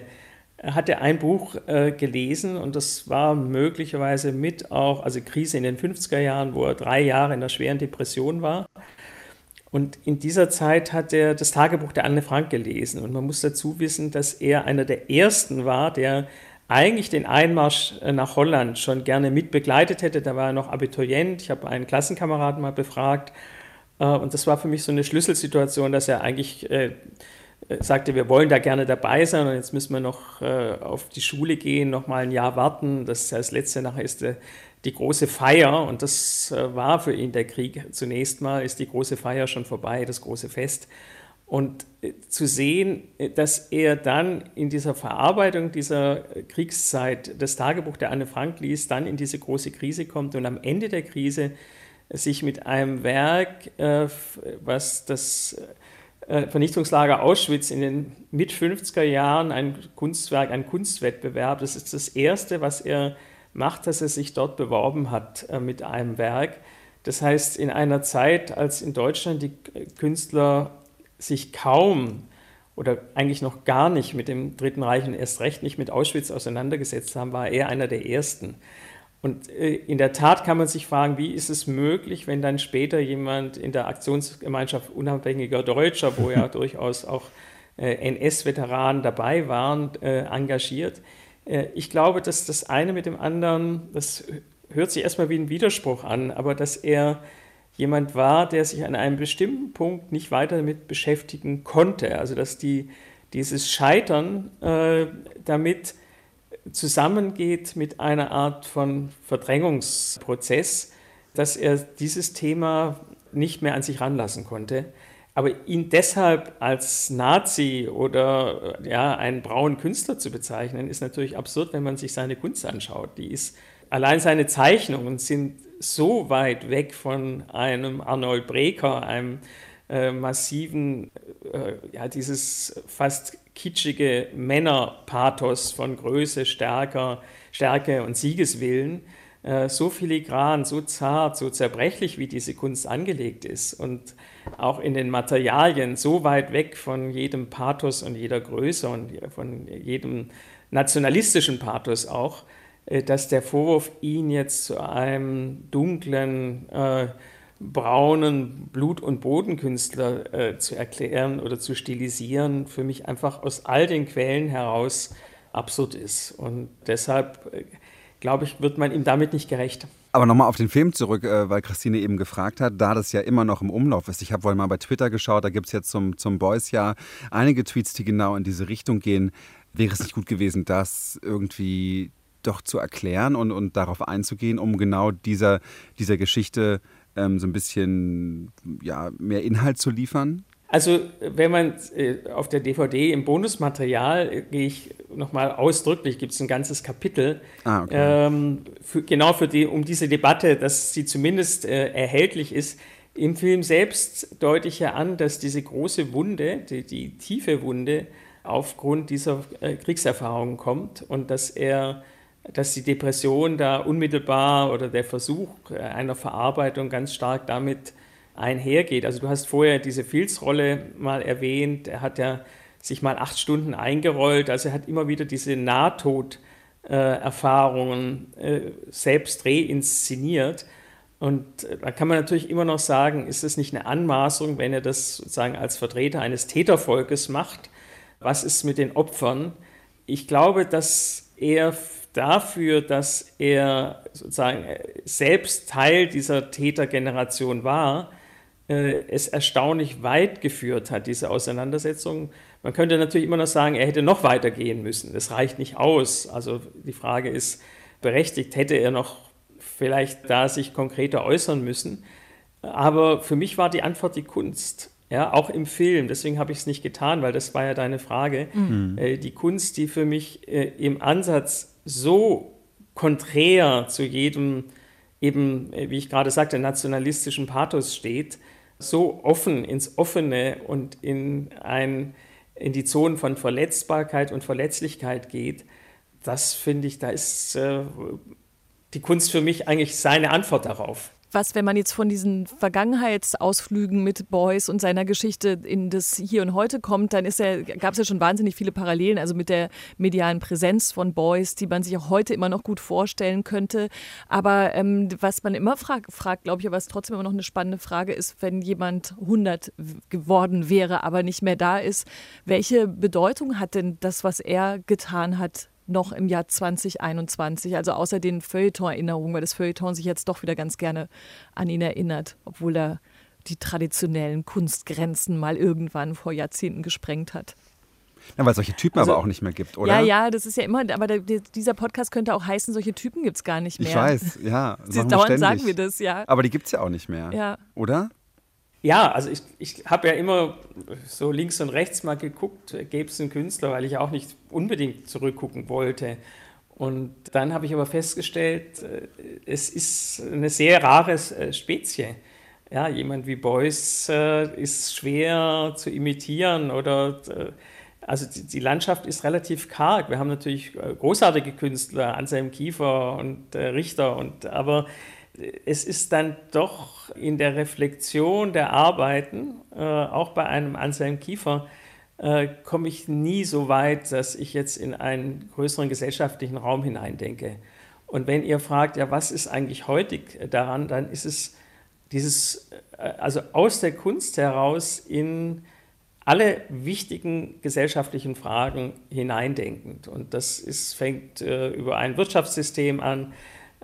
hatte ein Buch äh, gelesen und das war möglicherweise mit auch, also Krise in den 50er Jahren, wo er drei Jahre in der schweren Depression war. Und in dieser Zeit hat er das Tagebuch der Anne Frank gelesen. Und man muss dazu wissen, dass er einer der ersten war, der eigentlich den Einmarsch äh, nach Holland schon gerne mitbegleitet hätte. Da war er noch Abiturient. Ich habe einen Klassenkameraden mal befragt. Äh, und das war für mich so eine Schlüsselsituation, dass er eigentlich äh, sagte, wir wollen da gerne dabei sein und jetzt müssen wir noch äh, auf die Schule gehen, noch mal ein Jahr warten. Das ist das letzte nachher ist äh, die große Feier und das äh, war für ihn der Krieg. Zunächst mal ist die große Feier schon vorbei, das große Fest. Und äh, zu sehen, äh, dass er dann in dieser Verarbeitung dieser Kriegszeit das Tagebuch der Anne Frank liest, dann in diese große Krise kommt und am Ende der Krise sich mit einem Werk, was das Vernichtungslager Auschwitz in den Mit-50er Jahren ein Kunstwerk, ein Kunstwettbewerb. Das ist das Erste, was er macht, dass er sich dort beworben hat äh, mit einem Werk. Das heißt, in einer Zeit, als in Deutschland die Künstler sich kaum oder eigentlich noch gar nicht mit dem Dritten Reich und erst recht nicht mit Auschwitz auseinandergesetzt haben, war er einer der Ersten. Und äh, in der Tat kann man sich fragen, wie ist es möglich, wenn dann später jemand in der Aktionsgemeinschaft unabhängiger Deutscher, wo ja durchaus auch äh, NS-Veteranen dabei waren, äh, engagiert. Ich glaube, dass das eine mit dem anderen, das hört sich erstmal wie ein Widerspruch an, aber dass er jemand war, der sich an einem bestimmten Punkt nicht weiter damit beschäftigen konnte. Also dass die, dieses Scheitern äh, damit zusammengeht mit einer Art von Verdrängungsprozess, dass er dieses Thema nicht mehr an sich ranlassen konnte. Aber ihn deshalb als Nazi oder ja, einen braunen Künstler zu bezeichnen, ist natürlich absurd, wenn man sich seine Kunst anschaut. Die ist, allein seine Zeichnungen sind so weit weg von einem Arnold Breker, einem äh, massiven, äh, ja, dieses fast kitschige Männerpathos von Größe, Stärke, Stärke und Siegeswillen, äh, so filigran, so zart, so zerbrechlich, wie diese Kunst angelegt ist und auch in den Materialien so weit weg von jedem Pathos und jeder Größe und von jedem nationalistischen Pathos auch, äh, dass der Vorwurf, ihn jetzt zu einem dunklen, äh, braunen Blut- und Bodenkünstler äh, zu erklären oder zu stilisieren, für mich einfach aus all den Quellen heraus absurd ist. Und deshalb, äh, glaube ich, wird man ihm damit nicht gerecht. Aber nochmal auf den Film zurück, äh, weil Christine eben gefragt hat, da das ja immer noch im Umlauf ist. Ich habe wohl mal bei Twitter geschaut, da gibt es jetzt zum, zum Boys-Jahr einige Tweets, die genau in diese Richtung gehen. Wäre es nicht gut gewesen, das irgendwie doch zu erklären und, und darauf einzugehen, um genau dieser, dieser Geschichte ähm, so ein bisschen ja, mehr Inhalt zu liefern? Also wenn man äh, auf der DVD im Bonusmaterial äh, gehe ich nochmal ausdrücklich, gibt es ein ganzes Kapitel, ah, okay. ähm, für, genau für die, um diese Debatte, dass sie zumindest äh, erhältlich ist, Im Film selbst deute ich ja an, dass diese große Wunde, die, die tiefe Wunde, aufgrund dieser äh, Kriegserfahrungen kommt und dass er, dass die Depression da unmittelbar oder der Versuch äh, einer Verarbeitung ganz stark damit einhergeht. Also du hast vorher diese Filzrolle mal erwähnt, er hat ja sich mal acht Stunden eingerollt, also er hat immer wieder diese Nahtoderfahrungen äh, selbst reinszeniert. Und äh, da kann man natürlich immer noch sagen, ist es nicht eine Anmaßung, wenn er das sozusagen als Vertreter eines Tätervolkes macht? Was ist mit den Opfern? Ich glaube, dass er dafür, dass er sozusagen äh, selbst Teil dieser Tätergeneration war, es erstaunlich weit geführt hat, diese Auseinandersetzung. Man könnte natürlich immer noch sagen, er hätte noch weiter gehen müssen. Das reicht nicht aus. Also die Frage ist berechtigt, hätte er noch vielleicht da sich konkreter äußern müssen. Aber für mich war die Antwort die Kunst. Ja, auch im Film, deswegen habe ich es nicht getan, weil das war ja deine Frage. Mhm. Äh, die Kunst, die für mich äh, im Ansatz so konträr zu jedem, eben, äh, wie ich gerade sagte, nationalistischen Pathos steht, so offen ins Offene und in, ein, in die Zonen von Verletzbarkeit und Verletzlichkeit geht, das finde ich, da ist äh, die Kunst für mich eigentlich seine Antwort darauf. Was, wenn man jetzt von diesen Vergangenheitsausflügen mit Beuys und seiner Geschichte in das Hier und Heute kommt, dann gab es ja schon wahnsinnig viele Parallelen, also mit der medialen Präsenz von Beuys, die man sich auch heute immer noch gut vorstellen könnte. Aber ähm, was man immer fragt, fragt glaube ich, aber was trotzdem immer noch eine spannende Frage ist, wenn jemand 100 geworden wäre, aber nicht mehr da ist, welche Bedeutung hat denn das, was er getan hat, noch im Jahr 2021. Also außer den Feuilleton-Erinnerungen, weil das Feuilleton sich jetzt doch wieder ganz gerne an ihn erinnert, obwohl er die traditionellen Kunstgrenzen mal irgendwann vor Jahrzehnten gesprengt hat. Ja, weil es solche Typen also, aber auch nicht mehr gibt, oder? Ja, ja, das ist ja immer, aber der, dieser Podcast könnte auch heißen, solche Typen gibt es gar nicht mehr. Ich weiß, ja. Dauernd sagen wir das, ja. Aber die gibt es ja auch nicht mehr, ja. oder? Ja, also ich, ich habe ja immer so links und rechts mal geguckt, gäbe es einen Künstler, weil ich auch nicht unbedingt zurückgucken wollte. Und dann habe ich aber festgestellt, äh, es ist eine sehr rare äh, Spezie. Ja, jemand wie Beuys äh, ist schwer zu imitieren oder also die, Landschaft ist relativ karg. Wir haben natürlich großartige Künstler, Anselm Kiefer und Richter, und, aber es ist dann doch in der Reflexion der Arbeiten, äh, auch bei einem Anselm Kiefer, äh, komme ich nie so weit, dass ich jetzt in einen größeren gesellschaftlichen Raum hineindenke. Und wenn ihr fragt, ja, was ist eigentlich heutig daran, dann ist es dieses, äh, also aus der Kunst heraus in alle wichtigen gesellschaftlichen Fragen hineindenkend. Und das ist, fängt äh, über ein Wirtschaftssystem an,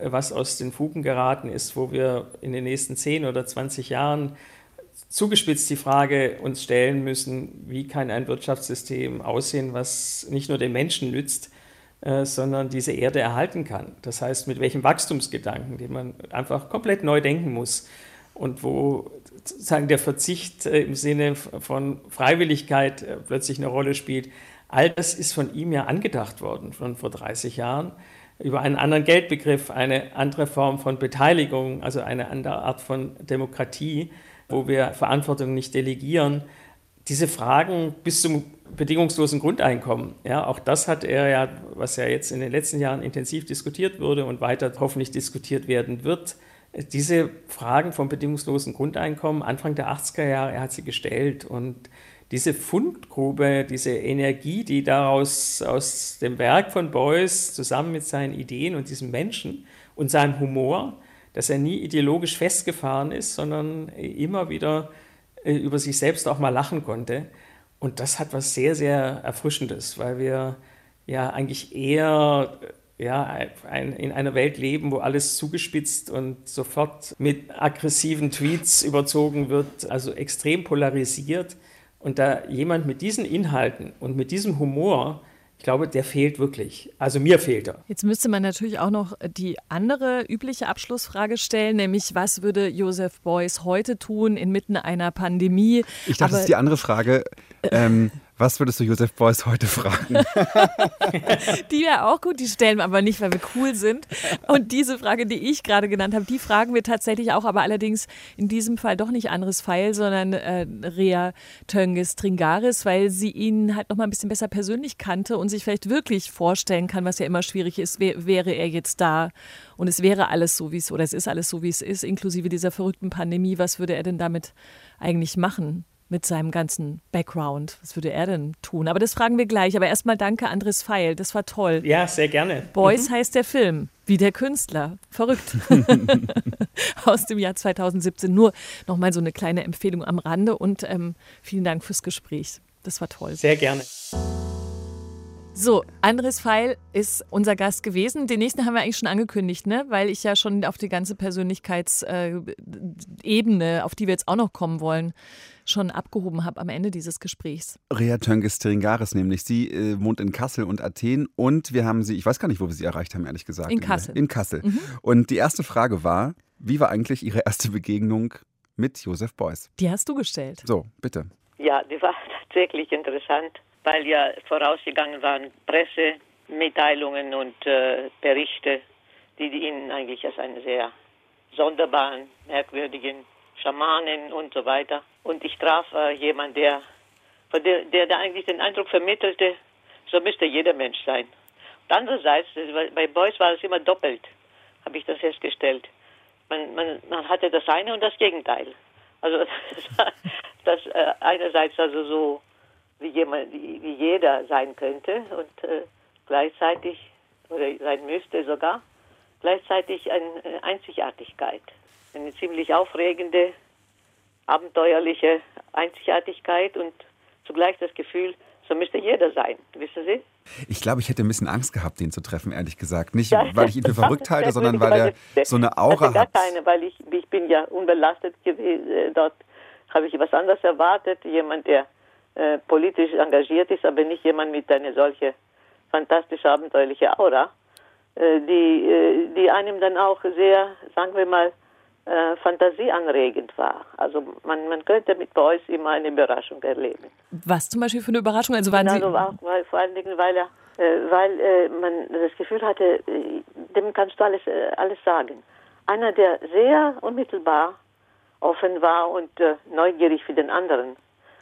was aus den Fugen geraten ist, wo wir in den nächsten 10 oder 20 Jahren zugespitzt die Frage uns stellen müssen, wie kann ein Wirtschaftssystem aussehen, was nicht nur den Menschen nützt, äh, sondern diese Erde erhalten kann. Das heißt, mit welchem Wachstumsgedanken, den man einfach komplett neu denken muss und wo sozusagen der Verzicht äh, im Sinne von Freiwilligkeit äh, plötzlich eine Rolle spielt. All das ist von ihm ja angedacht worden, schon vor 30 Jahren über einen anderen Geldbegriff, eine andere Form von Beteiligung, also eine andere Art von Demokratie, wo wir Verantwortung nicht delegieren. Diese Fragen bis zum bedingungslosen Grundeinkommen, ja, auch das hat er ja, was ja jetzt in den letzten Jahren intensiv diskutiert wurde und weiter hoffentlich diskutiert werden wird, diese Fragen vom bedingungslosen Grundeinkommen Anfang der 80er Jahre, er hat sie gestellt und diese Fundgrube, diese Energie, die daraus aus dem Werk von Beuys zusammen mit seinen Ideen und diesem Menschen und seinem Humor, dass er nie ideologisch festgefahren ist, sondern immer wieder äh, über sich selbst auch mal lachen konnte. Und das hat was sehr, sehr Erfrischendes, weil wir ja eigentlich eher ja, in einer Welt leben, wo alles zugespitzt und sofort mit aggressiven Tweets überzogen wird, also extrem polarisiert. Und da jemand mit diesen Inhalten und mit diesem Humor, ich glaube, der fehlt wirklich. Also mir fehlt er. Jetzt müsste man natürlich auch noch die andere übliche Abschlussfrage stellen, nämlich was würde Joseph Beuys heute tun inmitten einer Pandemie? Ich dachte, Aber, das ist die andere Frage. Ähm, Was würdest du Josef Beuys heute fragen? Die wäre auch gut, die stellen wir aber nicht, weil wir cool sind. Und diese Frage, die ich gerade genannt habe, die fragen wir tatsächlich auch, aber allerdings in diesem Fall doch nicht anderes Pfeil, sondern äh, Rea Tönges Tringaris, weil sie ihn halt noch mal ein bisschen besser persönlich kannte und sich vielleicht wirklich vorstellen kann, was ja immer schwierig ist, wär, wäre er jetzt da und es wäre alles so, wie es, oder es ist alles so, wie es ist, inklusive dieser verrückten Pandemie. Was würde er denn damit eigentlich machen? Mit seinem ganzen Background. Was würde er denn tun? Aber das fragen wir gleich. Aber erstmal danke, Andres Feil. Das war toll. Ja, sehr gerne. Boys mhm. heißt der Film, wie der Künstler. Verrückt. Aus dem Jahr 2017. Nur nochmal so eine kleine Empfehlung am Rande und ähm, vielen Dank fürs Gespräch. Das war toll. Sehr gerne. So, Andres Feil ist unser Gast gewesen. Den nächsten haben wir eigentlich schon angekündigt, ne? weil ich ja schon auf die ganze Persönlichkeitsebene, äh, auf die wir jetzt auch noch kommen wollen, schon abgehoben habe am Ende dieses Gesprächs. Rea Tönges-Tringaris nämlich. Sie äh, wohnt in Kassel und Athen und wir haben sie, ich weiß gar nicht, wo wir sie erreicht haben, ehrlich gesagt. In Kassel. In Kassel. Mhm. Und die erste Frage war, wie war eigentlich Ihre erste Begegnung mit Josef Beuys? Die hast du gestellt. So, bitte. Ja, die war tatsächlich interessant weil ja vorausgegangen waren Pressemitteilungen und äh, Berichte, die ihn eigentlich als einen sehr sonderbaren, merkwürdigen Schamanen und so weiter. Und ich traf äh, jemanden, der, der, der da eigentlich den Eindruck vermittelte, so müsste jeder Mensch sein. Und andererseits, bei Beuys war es immer doppelt, habe ich das festgestellt. Man, man, man hatte das eine und das Gegenteil. Also das, das äh, einerseits also so wie, jemand, wie, wie jeder sein könnte und äh, gleichzeitig, oder sein müsste sogar, gleichzeitig eine Einzigartigkeit. Eine ziemlich aufregende, abenteuerliche Einzigartigkeit und zugleich das Gefühl, so müsste jeder sein, wissen Sie? Ich glaube, ich hätte ein bisschen Angst gehabt, den zu treffen, ehrlich gesagt. Nicht, weil ich ihn für verrückt halte, sondern weil er so eine Aura gar hat. keine, weil ich, ich bin ja unbelastet gewesen. Äh, dort habe ich was anderes erwartet. Jemand, der äh, politisch engagiert ist, aber nicht jemand mit einer solche fantastisch abenteuerliche Aura, äh, die, äh, die einem dann auch sehr, sagen wir mal, äh, fantasieanregend war. Also man, man könnte mit Beuys immer eine Überraschung erleben. Was zum Beispiel für eine Überraschung? Also waren also auch, weil, vor allen Dingen, weil er, äh, weil man das Gefühl hatte, dem kannst du alles, alles sagen. Einer, der sehr unmittelbar offen war und neugierig für den anderen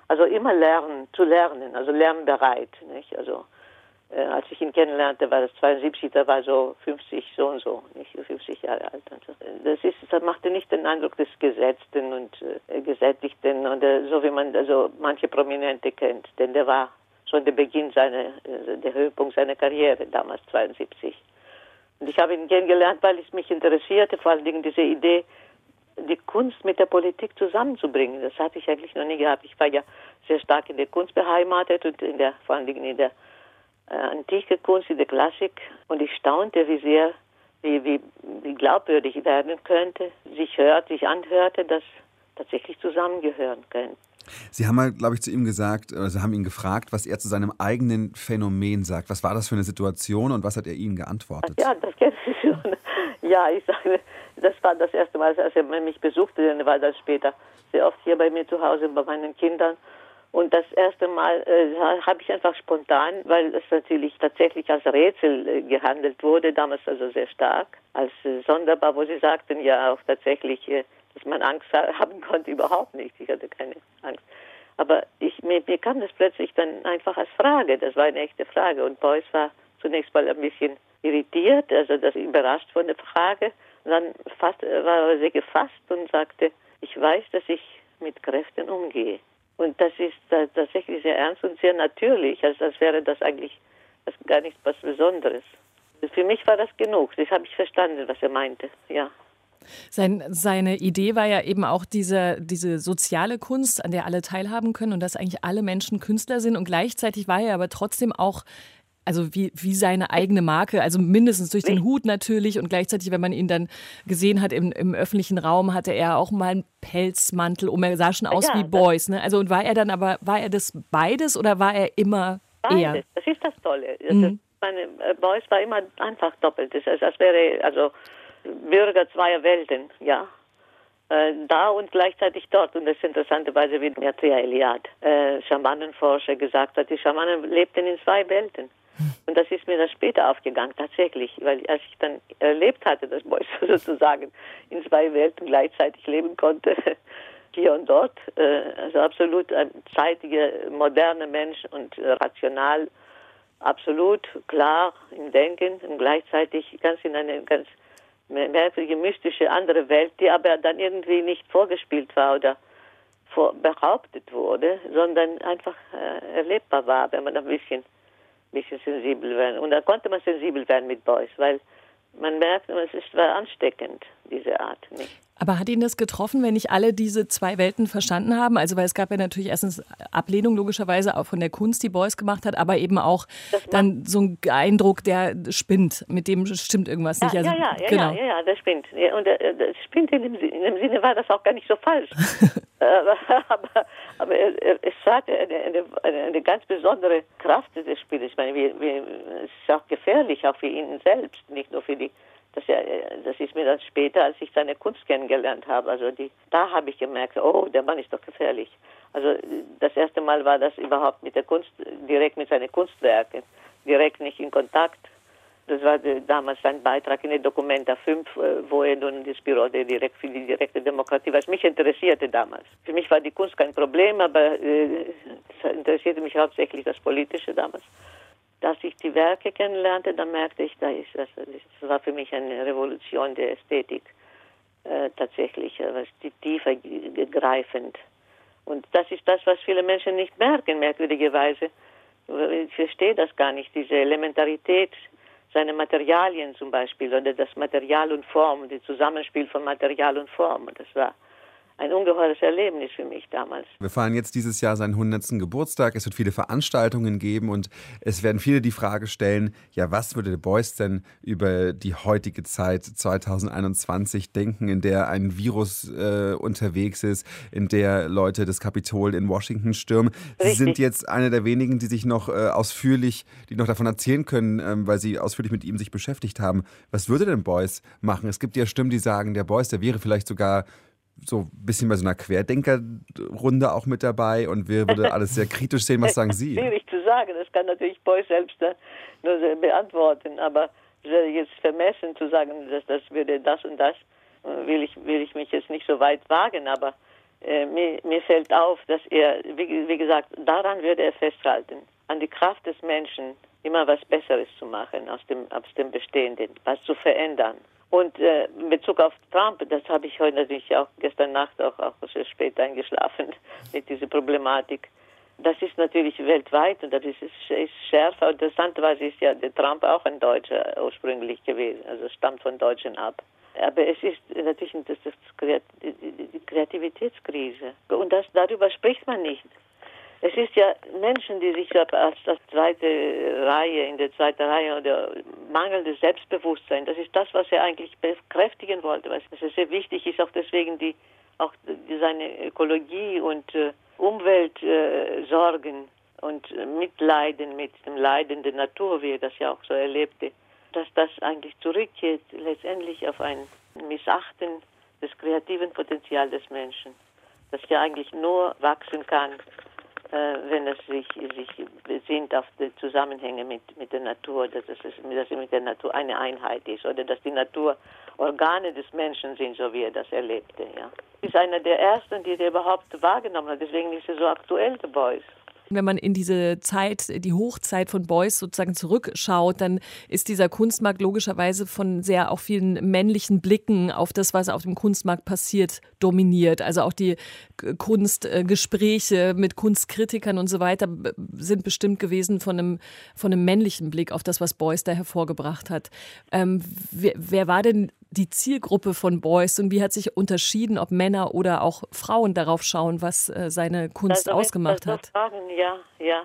also immer lernen, zu lernen, also lernbereit. Nicht? Also äh, als ich ihn kennenlernte, war das 72, da war so 50 so und so, nicht 50 Jahre alt. Also, das ist, das machte nicht den Eindruck des Gesetzten und äh, Gesättigten und äh, so wie man also manche Prominente kennt, denn der war schon der Beginn seiner, äh, der Höhepunkt seiner Karriere damals 72. Und ich habe ihn kennengelernt, weil es mich interessierte, vor allen Dingen diese Idee, die Kunst mit der Politik zusammenzubringen. Das hatte ich eigentlich noch nie gehabt. Ich war ja sehr stark in der Kunst beheimatet und in der, vor allen Dingen in der äh, antike Kunst, in der Klassik. Und ich staunte, wie sehr, wie, wie, wie glaubwürdig werden könnte, sich hört, sich anhörte, dass tatsächlich zusammengehören können. Sie haben mal, glaube ich, zu ihm gesagt, oder Sie haben ihn gefragt, was er zu seinem eigenen Phänomen sagt. Was war das für eine Situation und was hat er Ihnen geantwortet? Ja, das kennen Sie schon. Ja, ich sage, das war das erste Mal, als er mich besuchte, dann war das später sehr oft hier bei mir zu Hause, bei meinen Kindern. Und das erste Mal äh, habe ich einfach spontan, weil es natürlich tatsächlich als Rätsel äh, gehandelt wurde, damals also sehr stark, als äh, sonderbar, wo Sie sagten ja auch tatsächlich, äh, dass man Angst haben konnte, überhaupt nicht. Ich hatte keine Angst. Aber ich, mir, mir kam das plötzlich dann einfach als Frage. Das war eine echte Frage. Und Beuys war zunächst mal ein bisschen irritiert, also das überrascht von der Frage. Und dann fast, war er sehr gefasst und sagte, ich weiß, dass ich mit Kräften umgehe. Und das ist tatsächlich sehr ernst und sehr natürlich, als, als wäre das eigentlich das gar nichts was Besonderes. Für mich war das genug. Das habe ich verstanden, was er meinte. Ja. Sein, seine Idee war ja eben auch diese, diese soziale Kunst, an der alle teilhaben können und dass eigentlich alle Menschen Künstler sind. Und gleichzeitig war er aber trotzdem auch also wie, wie seine eigene Marke, also mindestens durch den Hut natürlich und gleichzeitig, wenn man ihn dann gesehen hat im, im öffentlichen Raum, hatte er auch mal einen Pelzmantel um, er sah schon aus ja, wie Boys, ne? Also und war er dann aber, war er das beides oder war er immer beides. eher? Das ist das Tolle. Mhm. Das, meine, äh, Boys war immer einfach doppelt. Das, das wäre also Bürger zweier Welten, ja. Äh, da und gleichzeitig dort. Und das ist interessanterweise, wie Mircea Eliade, äh, Schamanenforscher, gesagt hat, die Schamanen lebten in zwei Welten. Und das ist mir dann später aufgegangen, tatsächlich, weil als ich dann erlebt hatte, dass Beuys sozusagen in zwei Welten gleichzeitig leben konnte, hier und dort, äh, also absolut ein zeitiger, moderner Mensch und äh, rational, absolut klar im Denken und gleichzeitig ganz in eine ganz merkwürdige, mystische andere Welt, die aber dann irgendwie nicht vorgespielt war oder vor, behauptet wurde, sondern einfach äh, erlebbar war, wenn man ein bisschen, bisschen sensibel werden. Und da konnte man sensibel werden mit Beuys, weil man merkt, es ist war ansteckend, diese Art. Nicht? Aber hat ihn das getroffen, wenn nicht alle diese zwei Welten verstanden haben? Also, weil es gab ja natürlich erstens Ablehnung logischerweise auch von der Kunst, die Beuys gemacht hat, aber eben auch dann so ein Eindruck, der spinnt, mit dem stimmt irgendwas ja, nicht. Also, ja, ja, ja, genau. ja, ja, das spinnt. Und äh, das spinnt in dem, in dem Sinne war das auch gar nicht so falsch. aber, aber, aber es hat eine, eine, eine, ganz besondere Kraft des Spiels. Ich meine, wir, wir, es ist auch gefährlich, auch für ihn selbst, nicht nur für die das, ja, das ist mir dann später, als ich seine Kunst kennengelernt habe. Also die, da habe ich gemerkt, oh, der Mann ist doch gefährlich. Also das erste Mal war das überhaupt mit der Kunst, direkt mit seinen Kunstwerken, direkt nicht in Kontakt. Das war damals sein Beitrag in den Dokumenta 5, äh, wo er nun das Büro der direkt für die direkte Demokratie, was mich interessierte damals. Für mich war die Kunst kein Problem, aber äh, es interessierte mich hauptsächlich das Politische damals dass ich die Werke kennenlernte, dann merkte ich, da ist das, das war für mich eine Revolution der Ästhetik äh, tatsächlich, äh, was die tiefer greifend. Und das ist das, was viele Menschen nicht merken, merkwürdigerweise. Ich verstehe das gar nicht, diese Elementarität seiner Materialien zum Beispiel oder das Material und Form, das Zusammenspiel von Material und Form. Das war ein ungeheures Erlebnis für mich damals. Wir feiern jetzt dieses Jahr seinen 100. Geburtstag. Es wird viele Veranstaltungen geben und es werden viele die Frage stellen, ja, was würde der Beuys denn über die heutige Zeit 2021 denken, in der ein Virus äh, unterwegs ist, in der Leute das Kapitol in Washington stürmen. Sie sind jetzt einer der wenigen, die sich noch äh, ausführlich, die noch davon erzählen können, ähm, weil sie ausführlich mit ihm sich beschäftigt haben. Was würde denn Beuys machen? Es gibt ja Stimmen, die sagen, der Beuys, der wäre vielleicht sogar so ein bisschen bei so einer Querdenkerrunde auch mit dabei und wir würde alles sehr kritisch sehen. Was sagen Sie? Schwierig zu sagen, das kann natürlich Beuys selbst nur beantworten, aber jetzt vermessen zu sagen, dass das würde das und das, will ich, will ich mich jetzt nicht so weit wagen, aber äh, mir, mir fällt auf, dass er, wie, wie gesagt, daran würde er festhalten, an die Kraft des Menschen, immer was Besseres zu machen aus dem, aus dem Bestehenden, was zu verändern. Und äh, in Bezug auf Trump, das habe ich heute natürlich auch gestern Nacht auch, auch sehr spät eingeschlafen mit dieser Problematik. Das ist natürlich weltweit und das ist, ist schärfer. Interessanterweise ist ja der Trump auch ein Deutscher ursprünglich gewesen, also stammt von Deutschen ab. Aber es ist natürlich die Kreativitätskrise. Und das, darüber spricht man nicht. Es ist ja Menschen, die sich als das zweite Reihe, in der zweiten Reihe oder mangelndes Selbstbewusstsein, das ist das, was er eigentlich bekräftigen wollte, was sehr wichtig ist, auch deswegen die, auch die, seine Ökologie und äh, Umweltsorgen äh, und Mitleiden mit dem Leiden der Natur, wie er das ja auch so erlebte, dass das eigentlich zurückgeht letztendlich auf ein Missachten des kreativen Potenzials des Menschen, das ja eigentlich nur wachsen kann, äh, wenn es sich, sich besinnt auf die Zusammenhänge mit, mit der Natur, dass es, dass es mit der Natur eine Einheit ist oder dass die Natur Organe des Menschen sind, so wie er das erlebte. Ja. Ist einer der ersten, die er überhaupt wahrgenommen hat. Deswegen ist er so aktuell, der Beuys. Wenn man in diese Zeit, die Hochzeit von Beuys sozusagen zurückschaut, dann ist dieser Kunstmarkt logischerweise von sehr auch vielen männlichen Blicken auf das, was auf dem Kunstmarkt passiert, dominiert. Also auch die Kunstgespräche mit Kunstkritikern und so weiter sind bestimmt gewesen von einem, von einem männlichen Blick auf das, was Beuys da hervorgebracht hat. Ähm, wer, wer war denn die Zielgruppe von Beuys und wie hat sich unterschieden, ob Männer oder auch Frauen darauf schauen, was äh, seine Kunst also, ausgemacht hat? Fragen, ja, ja.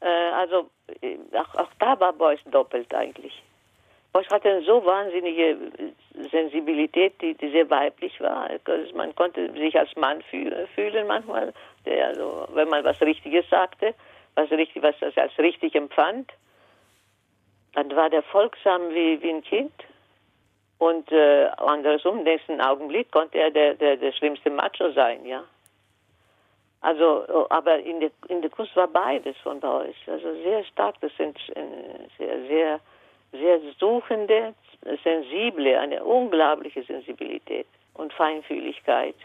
Äh, also äh, auch, auch, da war Beuys doppelt eigentlich. Beuys hatte eine so wahnsinnige Sensibilität, die, die sehr weiblich war. Also man konnte sich als Mann fühlen, fühlen manchmal, der, also, wenn man was Richtiges sagte, was, richtig, was er als richtig empfand. Dann war der folgsam wie, wie ein Kind Und äh, andersrum, nächsten Augenblick konnte er der, der, der schlimmste Macho sein, ja. Also, äh, aber in der, in der Kunst war beides von Beuys. Also sehr stark, das sind äh, sehr, sehr, sehr suchende, sensible, eine unglaubliche Sensibilität und Feinfühligkeit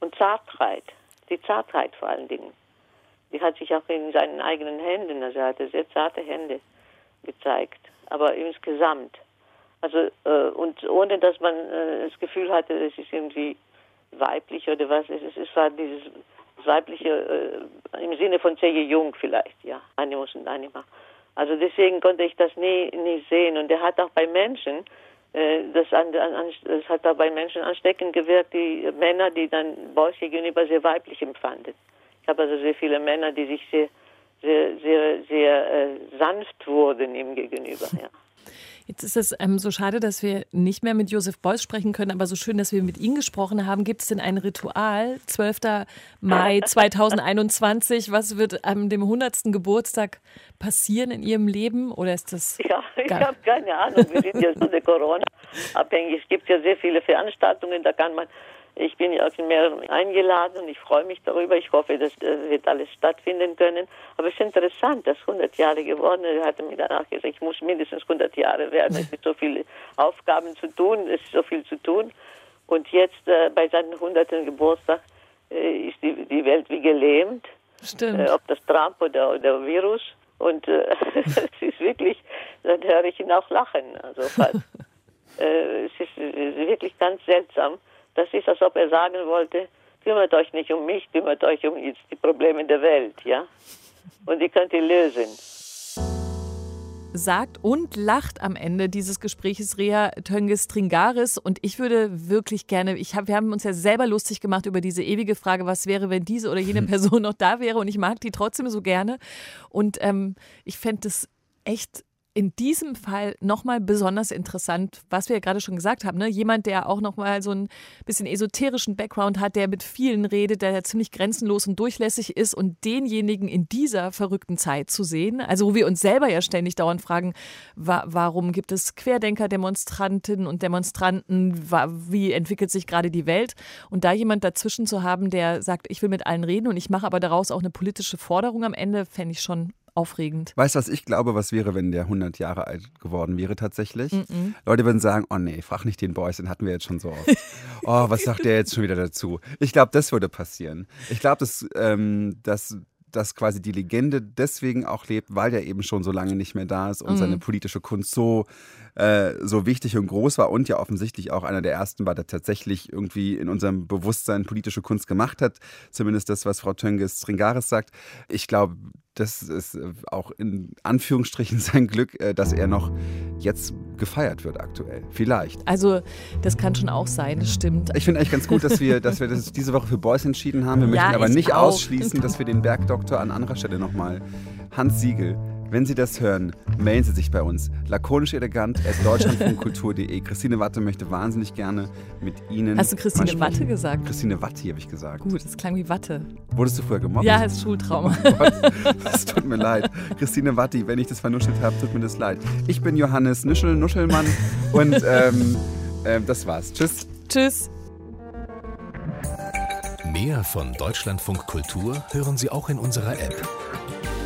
und Zartheit. Die Zartheit vor allen Dingen. Die hat sich auch in seinen eigenen Händen, also er hatte sehr zarte Hände gezeigt, aber insgesamt. Also, äh, und ohne dass man äh, das Gefühl hatte, es ist irgendwie weiblich oder was, es, es war dieses weibliche äh, im Sinne von C.J. Jung vielleicht, ja, Animus und Anima. Also deswegen konnte ich das nie, nie sehen. Und er hat auch bei Menschen, äh, das, an, an, das hat auch bei Menschen ansteckend gewirkt, die Männer, die dann Beuys gegenüber sehr weiblich empfanden. Ich habe also sehr viele Männer, die sich sehr, sehr, sehr, sehr äh, sanft wurden ihm gegenüber. Ja. Jetzt ist es ähm, so schade, dass wir nicht mehr mit Josef Beuys sprechen können, aber so schön, dass wir mit Ihnen gesprochen haben. Gibt es denn ein Ritual, 12. Mai 2021? Was wird an dem 100. Geburtstag passieren in Ihrem Leben? Oder ist das. Ja, ich habe keine Ahnung. Wir sind ja so der Corona abhängig. Es gibt ja sehr viele Veranstaltungen, da kann man ich bin ja auch in mehreren eingeladen und ich freue mich darüber. Ich hoffe, das wird alles stattfinden können. Aber es ist interessant, dass 100 Jahre geworden ist. Er hatte mir danach gesagt, ich muss mindestens 100 Jahre werden. Es gibt so viele Aufgaben zu tun, es ist so viel zu tun. Und jetzt äh, bei seinem 100. Geburtstag äh, ist die, die Welt wie gelähmt. Stimmt. Äh, ob das Trump oder der Virus. Und äh, es ist wirklich, dann höre ich ihn auch lachen. Also fast. äh, es ist wirklich ganz seltsam. Das ist, als ob er sagen wollte, kümmert euch nicht um mich, kümmert euch um jetzt die Probleme der Welt, ja? Und die könnt ihr lösen. Sagt und lacht am Ende dieses Gesprächs Rea Tönges Tringaris. Und ich würde wirklich gerne, ich hab, wir haben uns ja selber lustig gemacht über diese ewige Frage, was wäre, wenn diese oder jene Person noch da wäre. Und ich mag die trotzdem so gerne. Und ähm, ich fände es echt in diesem Fall nochmal besonders interessant, was wir ja gerade schon gesagt haben. Ne? Jemand, der auch nochmal so ein bisschen esoterischen Background hat, der mit vielen redet, der ziemlich grenzenlos und durchlässig ist und denjenigen in dieser verrückten Zeit zu sehen. Also, wo wir uns selber ja ständig dauernd fragen, wa warum gibt es Querdenker, Demonstrantinnen und Demonstranten? Wie entwickelt sich gerade die Welt? Und da jemand dazwischen zu haben, der sagt, ich will mit allen reden und ich mache aber daraus auch eine politische Forderung am Ende, fände ich schon aufregend. Weißt du, was ich glaube, was wäre, wenn der 100 Jahre alt geworden wäre tatsächlich? Mm -mm. Leute würden sagen, oh nee, frag nicht den Boys, den hatten wir jetzt schon so oft. oh, was sagt der jetzt schon wieder dazu? Ich glaube, das würde passieren. Ich glaube, dass, ähm, dass dass quasi die Legende deswegen auch lebt, weil er eben schon so lange nicht mehr da ist und mhm. seine politische Kunst so, äh, so wichtig und groß war und ja offensichtlich auch einer der ersten war, der tatsächlich irgendwie in unserem Bewusstsein politische Kunst gemacht hat. Zumindest das, was Frau Tönges Stringaris sagt. Ich glaube, das ist äh, auch in Anführungsstrichen sein Glück, äh, dass er noch jetzt gefeiert wird aktuell. Vielleicht. Also das kann schon auch sein, das stimmt. Ich finde eigentlich ganz gut, dass wir, dass wir das diese Woche für Boys entschieden haben. Wir ja, möchten aber nicht auch. ausschließen, dass wir den Bergdoktor an anderer Stelle nochmal Hans Siegel wenn Sie das hören, melden Sie sich bei uns. Lakonisch elegant at deutschlandfunkkultur.de. Christine Watte möchte wahnsinnig gerne mit Ihnen. Hast du Christine Watte gesagt? Christine Watte habe ich gesagt. Gut, das klang wie Watte. Wurdest du vorher gemobbt? Ja, ist Schultrauma. Oh es tut mir leid. Christine Watti, wenn ich das vernuschelt habe, tut mir das leid. Ich bin Johannes Nuschel, Nuschelmann und ähm, äh, das war's. Tschüss. Tschüss. Mehr von Deutschlandfunk Kultur hören Sie auch in unserer App